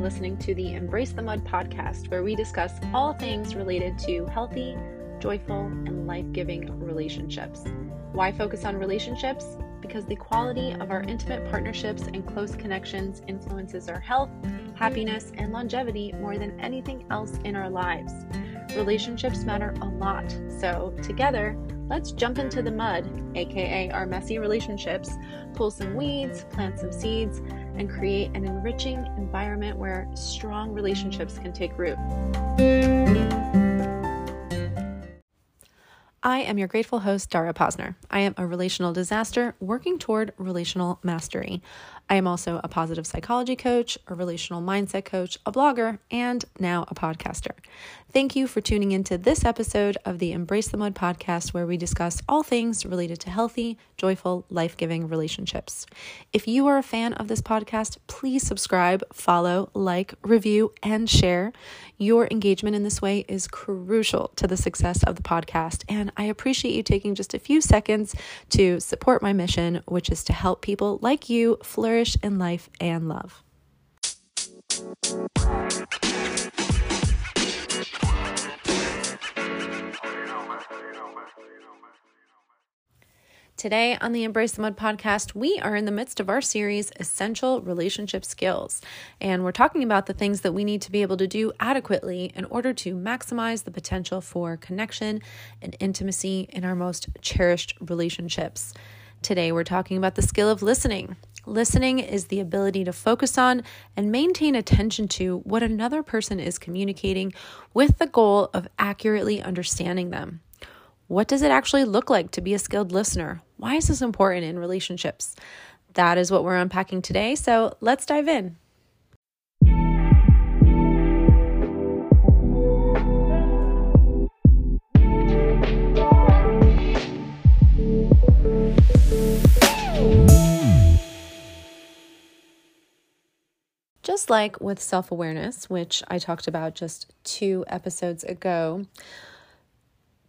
listening to the Embrace the Mud podcast, where we discuss all things related to healthy, joyful, and life giving relationships. Why focus on relationships? Because the quality of our intimate partnerships and close connections influences our health, happiness, and longevity more than anything else in our lives. Relationships matter a lot, so together, let's jump into the mud, aka our messy relationships, pull some weeds, plant some seeds, and create an enriching environment where strong relationships can take root. I am your grateful host, Dara Posner. I am a relational disaster working toward relational mastery. I am also a positive psychology coach, a relational mindset coach, a blogger, and now a podcaster. Thank you for tuning into this episode of the Embrace the Mud podcast, where we discuss all things related to healthy, joyful, life giving relationships. If you are a fan of this podcast, please subscribe, follow, like, review, and share. Your engagement in this way is crucial to the success of the podcast, and I appreciate you taking just a few seconds to support my mission, which is to help people like you flourish in life and love. Today on the Embrace the Mud podcast, we are in the midst of our series, Essential Relationship Skills. And we're talking about the things that we need to be able to do adequately in order to maximize the potential for connection and intimacy in our most cherished relationships. Today, we're talking about the skill of listening. Listening is the ability to focus on and maintain attention to what another person is communicating with the goal of accurately understanding them. What does it actually look like to be a skilled listener? Why is this important in relationships? That is what we're unpacking today. So let's dive in. Just like with self awareness, which I talked about just two episodes ago,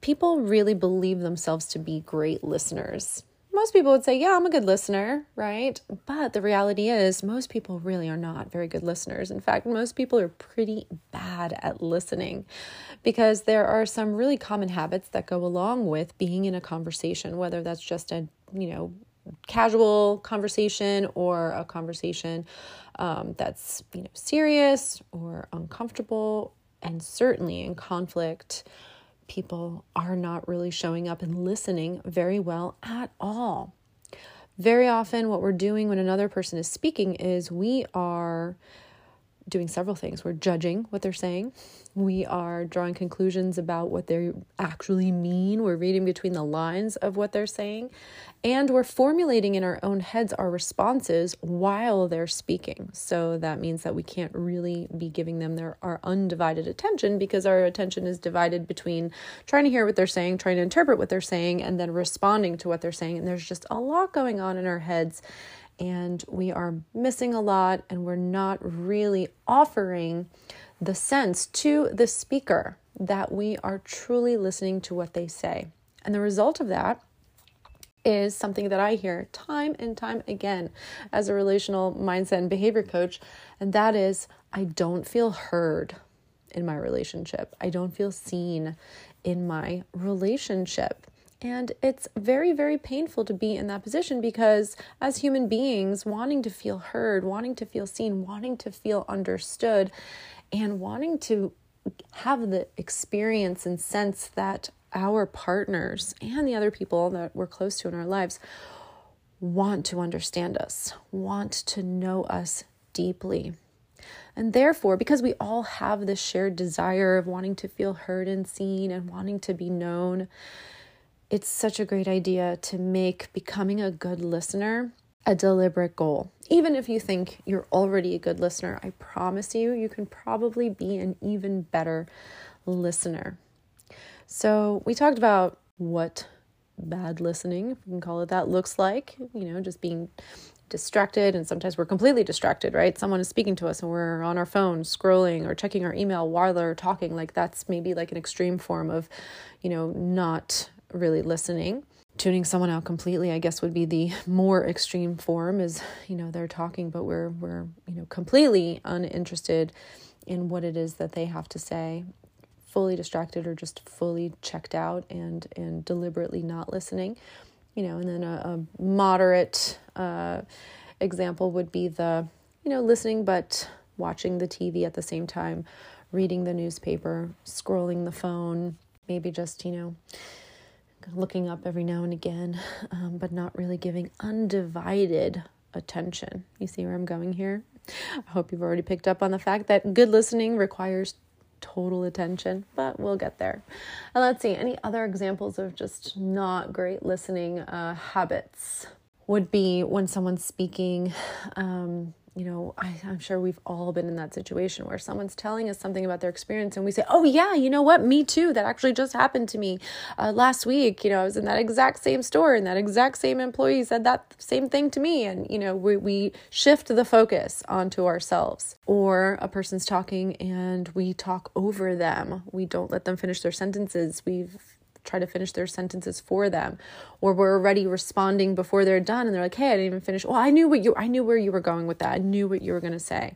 people really believe themselves to be great listeners. Most people would say, Yeah, I'm a good listener, right? But the reality is, most people really are not very good listeners. In fact, most people are pretty bad at listening because there are some really common habits that go along with being in a conversation, whether that's just a, you know, casual conversation or a conversation um, that's you know serious or uncomfortable and certainly in conflict people are not really showing up and listening very well at all. Very often, what we're doing when another person is speaking is we are doing several things. We're judging what they're saying, we are drawing conclusions about what they actually mean, we're reading between the lines of what they're saying, and we're formulating in our own heads our responses while they're speaking. So that means that we can't really be giving them their our undivided attention because our attention is divided between trying to hear what they're saying, trying to interpret what they're saying, and then responding to what they're saying. And there's just a lot going on in our heads and we are missing a lot and we're not really offering the sense to the speaker that we are truly listening to what they say. And the result of that is something that I hear time and time again as a relational mindset and behavior coach, and that is I don't feel heard in my relationship. I don't feel seen in my relationship. And it's very, very painful to be in that position because, as human beings, wanting to feel heard, wanting to feel seen, wanting to feel understood, and wanting to have the experience and sense that our partners and the other people that we're close to in our lives want to understand us, want to know us deeply. And therefore, because we all have this shared desire of wanting to feel heard and seen and wanting to be known, it's such a great idea to make becoming a good listener a deliberate goal. Even if you think you're already a good listener, I promise you, you can probably be an even better listener. So, we talked about what bad listening, if we can call it that, looks like, you know, just being distracted and sometimes we're completely distracted right someone is speaking to us and we're on our phone scrolling or checking our email while they're talking like that's maybe like an extreme form of you know not really listening. tuning someone out completely i guess would be the more extreme form is you know they're talking but we're we're you know completely uninterested in what it is that they have to say fully distracted or just fully checked out and and deliberately not listening you know and then a, a moderate uh, example would be the you know listening but watching the tv at the same time reading the newspaper scrolling the phone maybe just you know looking up every now and again, um, but not really giving undivided attention. You see where I'm going here? I hope you've already picked up on the fact that good listening requires total attention, but we'll get there. And let's see, any other examples of just not great listening uh, habits would be when someone's speaking. Um, you know, I, am sure we've all been in that situation where someone's telling us something about their experience and we say, oh, yeah, you know what? Me too. That actually just happened to me uh, last week. You know, I was in that exact same store and that exact same employee said that same thing to me. And, you know, we, we shift the focus onto ourselves. Or a person's talking and we talk over them. We don't let them finish their sentences. We've try to finish their sentences for them or we're already responding before they're done and they're like hey i didn't even finish. Well i knew what you i knew where you were going with that. I knew what you were going to say.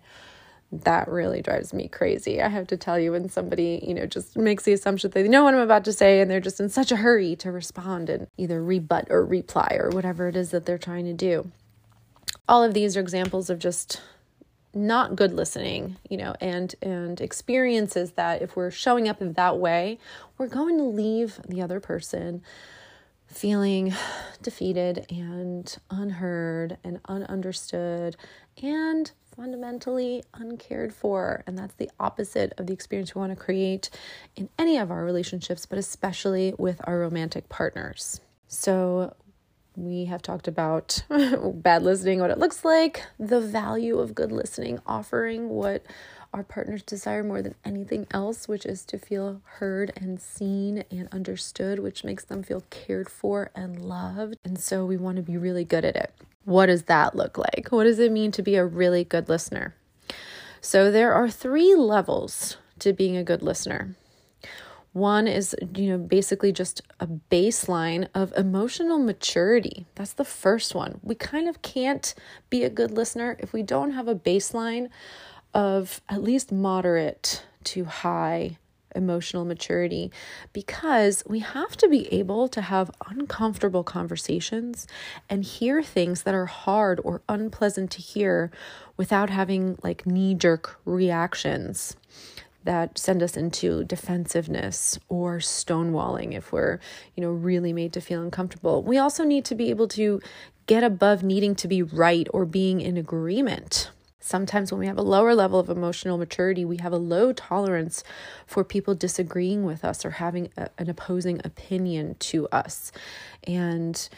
That really drives me crazy. I have to tell you when somebody you know just makes the assumption that they know what i'm about to say and they're just in such a hurry to respond and either rebut or reply or whatever it is that they're trying to do. All of these are examples of just not good listening you know and and experiences that if we're showing up in that way we're going to leave the other person feeling defeated and unheard and ununderstood and fundamentally uncared for. And that's the opposite of the experience we want to create in any of our relationships, but especially with our romantic partners. So, we have talked about bad listening, what it looks like, the value of good listening, offering what our partners desire more than anything else, which is to feel heard and seen and understood, which makes them feel cared for and loved. And so we want to be really good at it. What does that look like? What does it mean to be a really good listener? So there are three levels to being a good listener. One is, you know, basically just a baseline of emotional maturity. That's the first one. We kind of can't be a good listener if we don't have a baseline of at least moderate to high emotional maturity because we have to be able to have uncomfortable conversations and hear things that are hard or unpleasant to hear without having like knee jerk reactions that send us into defensiveness or stonewalling if we're, you know, really made to feel uncomfortable. We also need to be able to get above needing to be right or being in agreement. Sometimes, when we have a lower level of emotional maturity, we have a low tolerance for people disagreeing with us or having a, an opposing opinion to us. And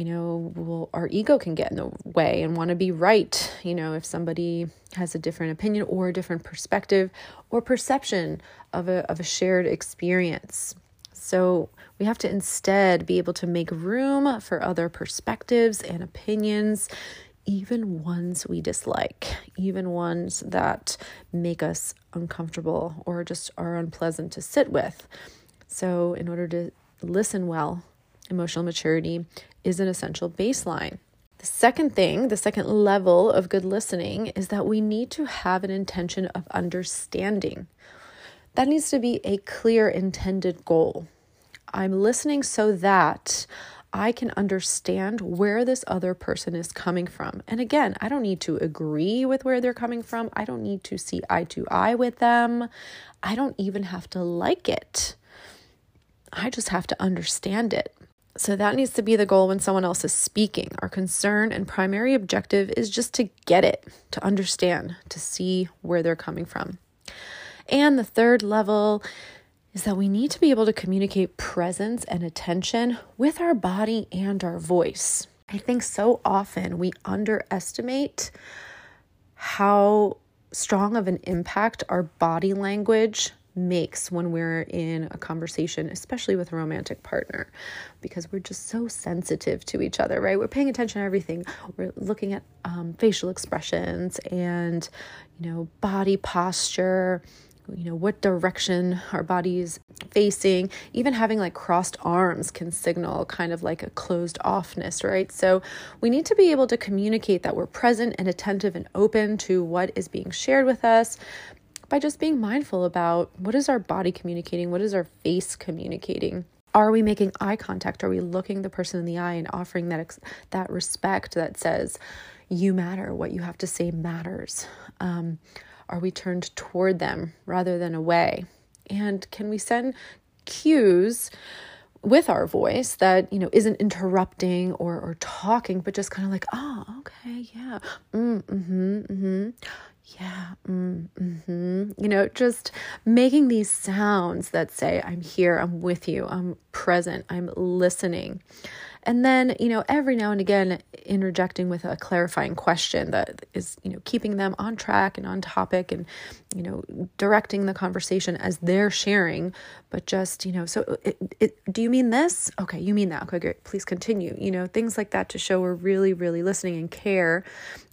you know, well, our ego can get in the way and want to be right. You know, if somebody has a different opinion or a different perspective or perception of a, of a shared experience. So we have to instead be able to make room for other perspectives and opinions, even ones we dislike, even ones that make us uncomfortable or just are unpleasant to sit with. So, in order to listen well, emotional maturity is an essential baseline. The second thing, the second level of good listening, is that we need to have an intention of understanding. That needs to be a clear intended goal. I'm listening so that I can understand where this other person is coming from. And again, I don't need to agree with where they're coming from. I don't need to see eye to eye with them. I don't even have to like it. I just have to understand it. So that needs to be the goal when someone else is speaking. Our concern and primary objective is just to get it, to understand, to see where they're coming from. And the third level is that we need to be able to communicate presence and attention with our body and our voice. I think so often we underestimate how strong of an impact our body language makes when we're in a conversation, especially with a romantic partner, because we're just so sensitive to each other, right? We're paying attention to everything. We're looking at um, facial expressions and, you know, body posture you know what direction our body's facing even having like crossed arms can signal kind of like a closed offness right so we need to be able to communicate that we're present and attentive and open to what is being shared with us by just being mindful about what is our body communicating what is our face communicating? Are we making eye contact? Are we looking the person in the eye and offering that that respect that says you matter. What you have to say matters. Um, are we turned toward them rather than away? And can we send cues with our voice that, you know, isn't interrupting or, or talking, but just kind of like, oh, okay, yeah, mm, mm-hmm, mm-hmm. Yeah, mm, hmm you know, just making these sounds that say, I'm here, I'm with you, I'm present, I'm listening. And then, you know, every now and again, interjecting with a clarifying question that is, you know, keeping them on track and on topic and, you know, directing the conversation as they're sharing, but just, you know, so it, it, do you mean this? Okay, you mean that. Okay, great. Please continue. You know, things like that to show we're really, really listening and care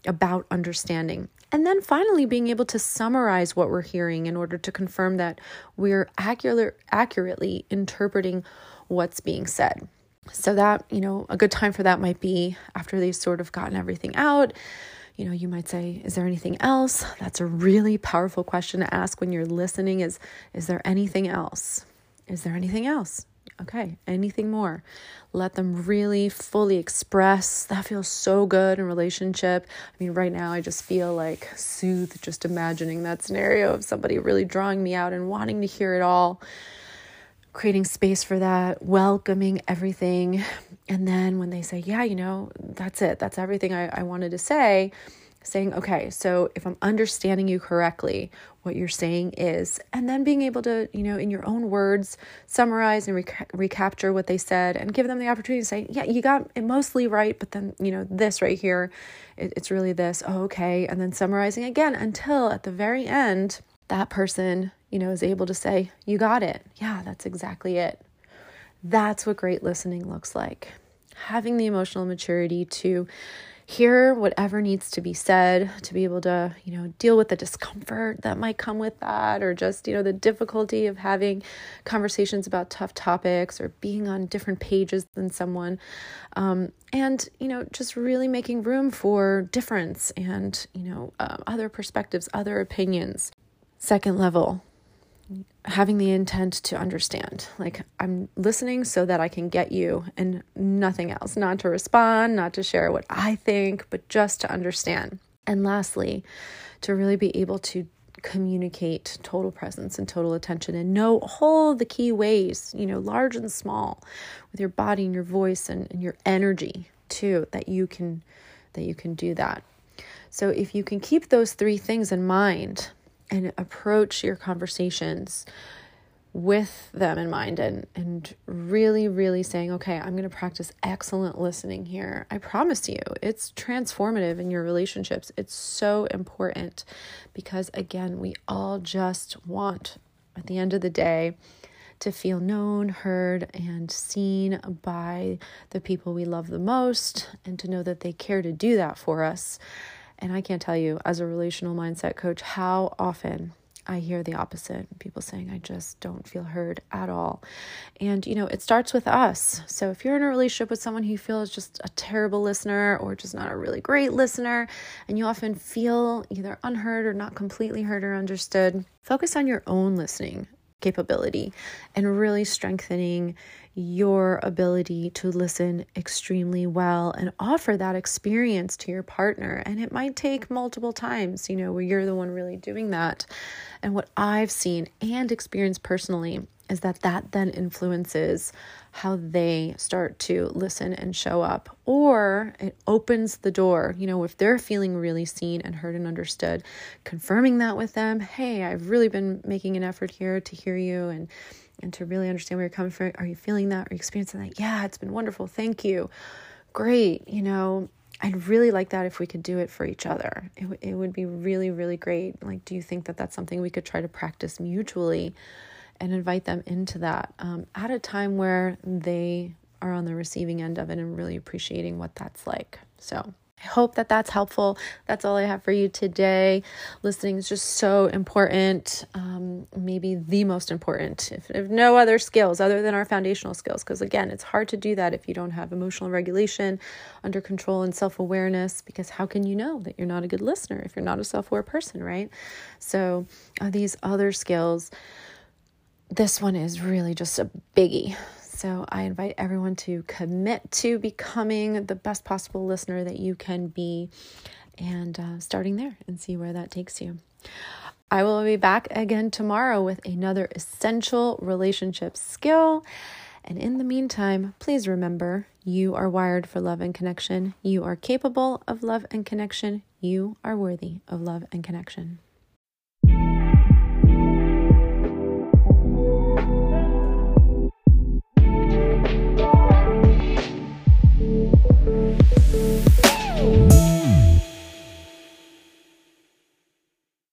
about understanding. And then finally, being able to summarize what we're hearing in order to confirm that we're accurate, accurately interpreting what's being said. So, that, you know, a good time for that might be after they've sort of gotten everything out. You know, you might say, Is there anything else? That's a really powerful question to ask when you're listening is, is there anything else? Is there anything else? Okay, anything more? Let them really fully express. That feels so good in relationship. I mean, right now I just feel like soothed just imagining that scenario of somebody really drawing me out and wanting to hear it all creating space for that, welcoming everything. And then when they say, Yeah, you know, that's it, that's everything I, I wanted to say, saying, Okay, so if I'm understanding you correctly, what you're saying is, and then being able to, you know, in your own words, summarize and reca- recapture what they said and give them the opportunity to say, Yeah, you got it mostly right, but then, you know, this right here, it, it's really this. Oh, okay. And then summarizing again until at the very end, that person you know, is able to say, You got it. Yeah, that's exactly it. That's what great listening looks like. Having the emotional maturity to hear whatever needs to be said, to be able to, you know, deal with the discomfort that might come with that, or just, you know, the difficulty of having conversations about tough topics or being on different pages than someone. Um, and, you know, just really making room for difference and, you know, uh, other perspectives, other opinions. Second level, having the intent to understand. Like, I'm listening so that I can get you and nothing else, not to respond, not to share what I think, but just to understand. And lastly, to really be able to communicate total presence and total attention and know all the key ways, you know, large and small, with your body and your voice and, and your energy too, that you can that you can do that. So if you can keep those three things in mind, and approach your conversations with them in mind and and really really saying okay I'm going to practice excellent listening here I promise you it's transformative in your relationships it's so important because again we all just want at the end of the day to feel known, heard, and seen by the people we love the most, and to know that they care to do that for us. And I can't tell you, as a relational mindset coach, how often I hear the opposite. People saying, I just don't feel heard at all. And, you know, it starts with us. So if you're in a relationship with someone who you feel is just a terrible listener or just not a really great listener, and you often feel either unheard or not completely heard or understood, focus on your own listening capability and really strengthening your ability to listen extremely well and offer that experience to your partner. And it might take multiple times, you know, where you're the one really doing that. And what I've seen and experienced personally is that that then influences how they start to listen and show up or it opens the door you know if they're feeling really seen and heard and understood confirming that with them hey i've really been making an effort here to hear you and and to really understand where you're coming from. Are you feeling that? Are you experiencing that? Yeah, it's been wonderful. Thank you. Great. You know, I'd really like that if we could do it for each other. It, w- it would be really, really great. Like, do you think that that's something we could try to practice mutually and invite them into that um, at a time where they are on the receiving end of it and really appreciating what that's like? So, I hope that that's helpful. That's all I have for you today. Listening is just so important, um, maybe the most important, if, if no other skills other than our foundational skills. Because again, it's hard to do that if you don't have emotional regulation, under control, and self awareness. Because how can you know that you're not a good listener if you're not a self aware person, right? So, uh, these other skills, this one is really just a biggie. So I invite everyone to commit to becoming the best possible listener that you can be and uh, starting there and see where that takes you. I will be back again tomorrow with another essential relationship skill. And in the meantime, please remember you are wired for love and connection. You are capable of love and connection. You are worthy of love and connection.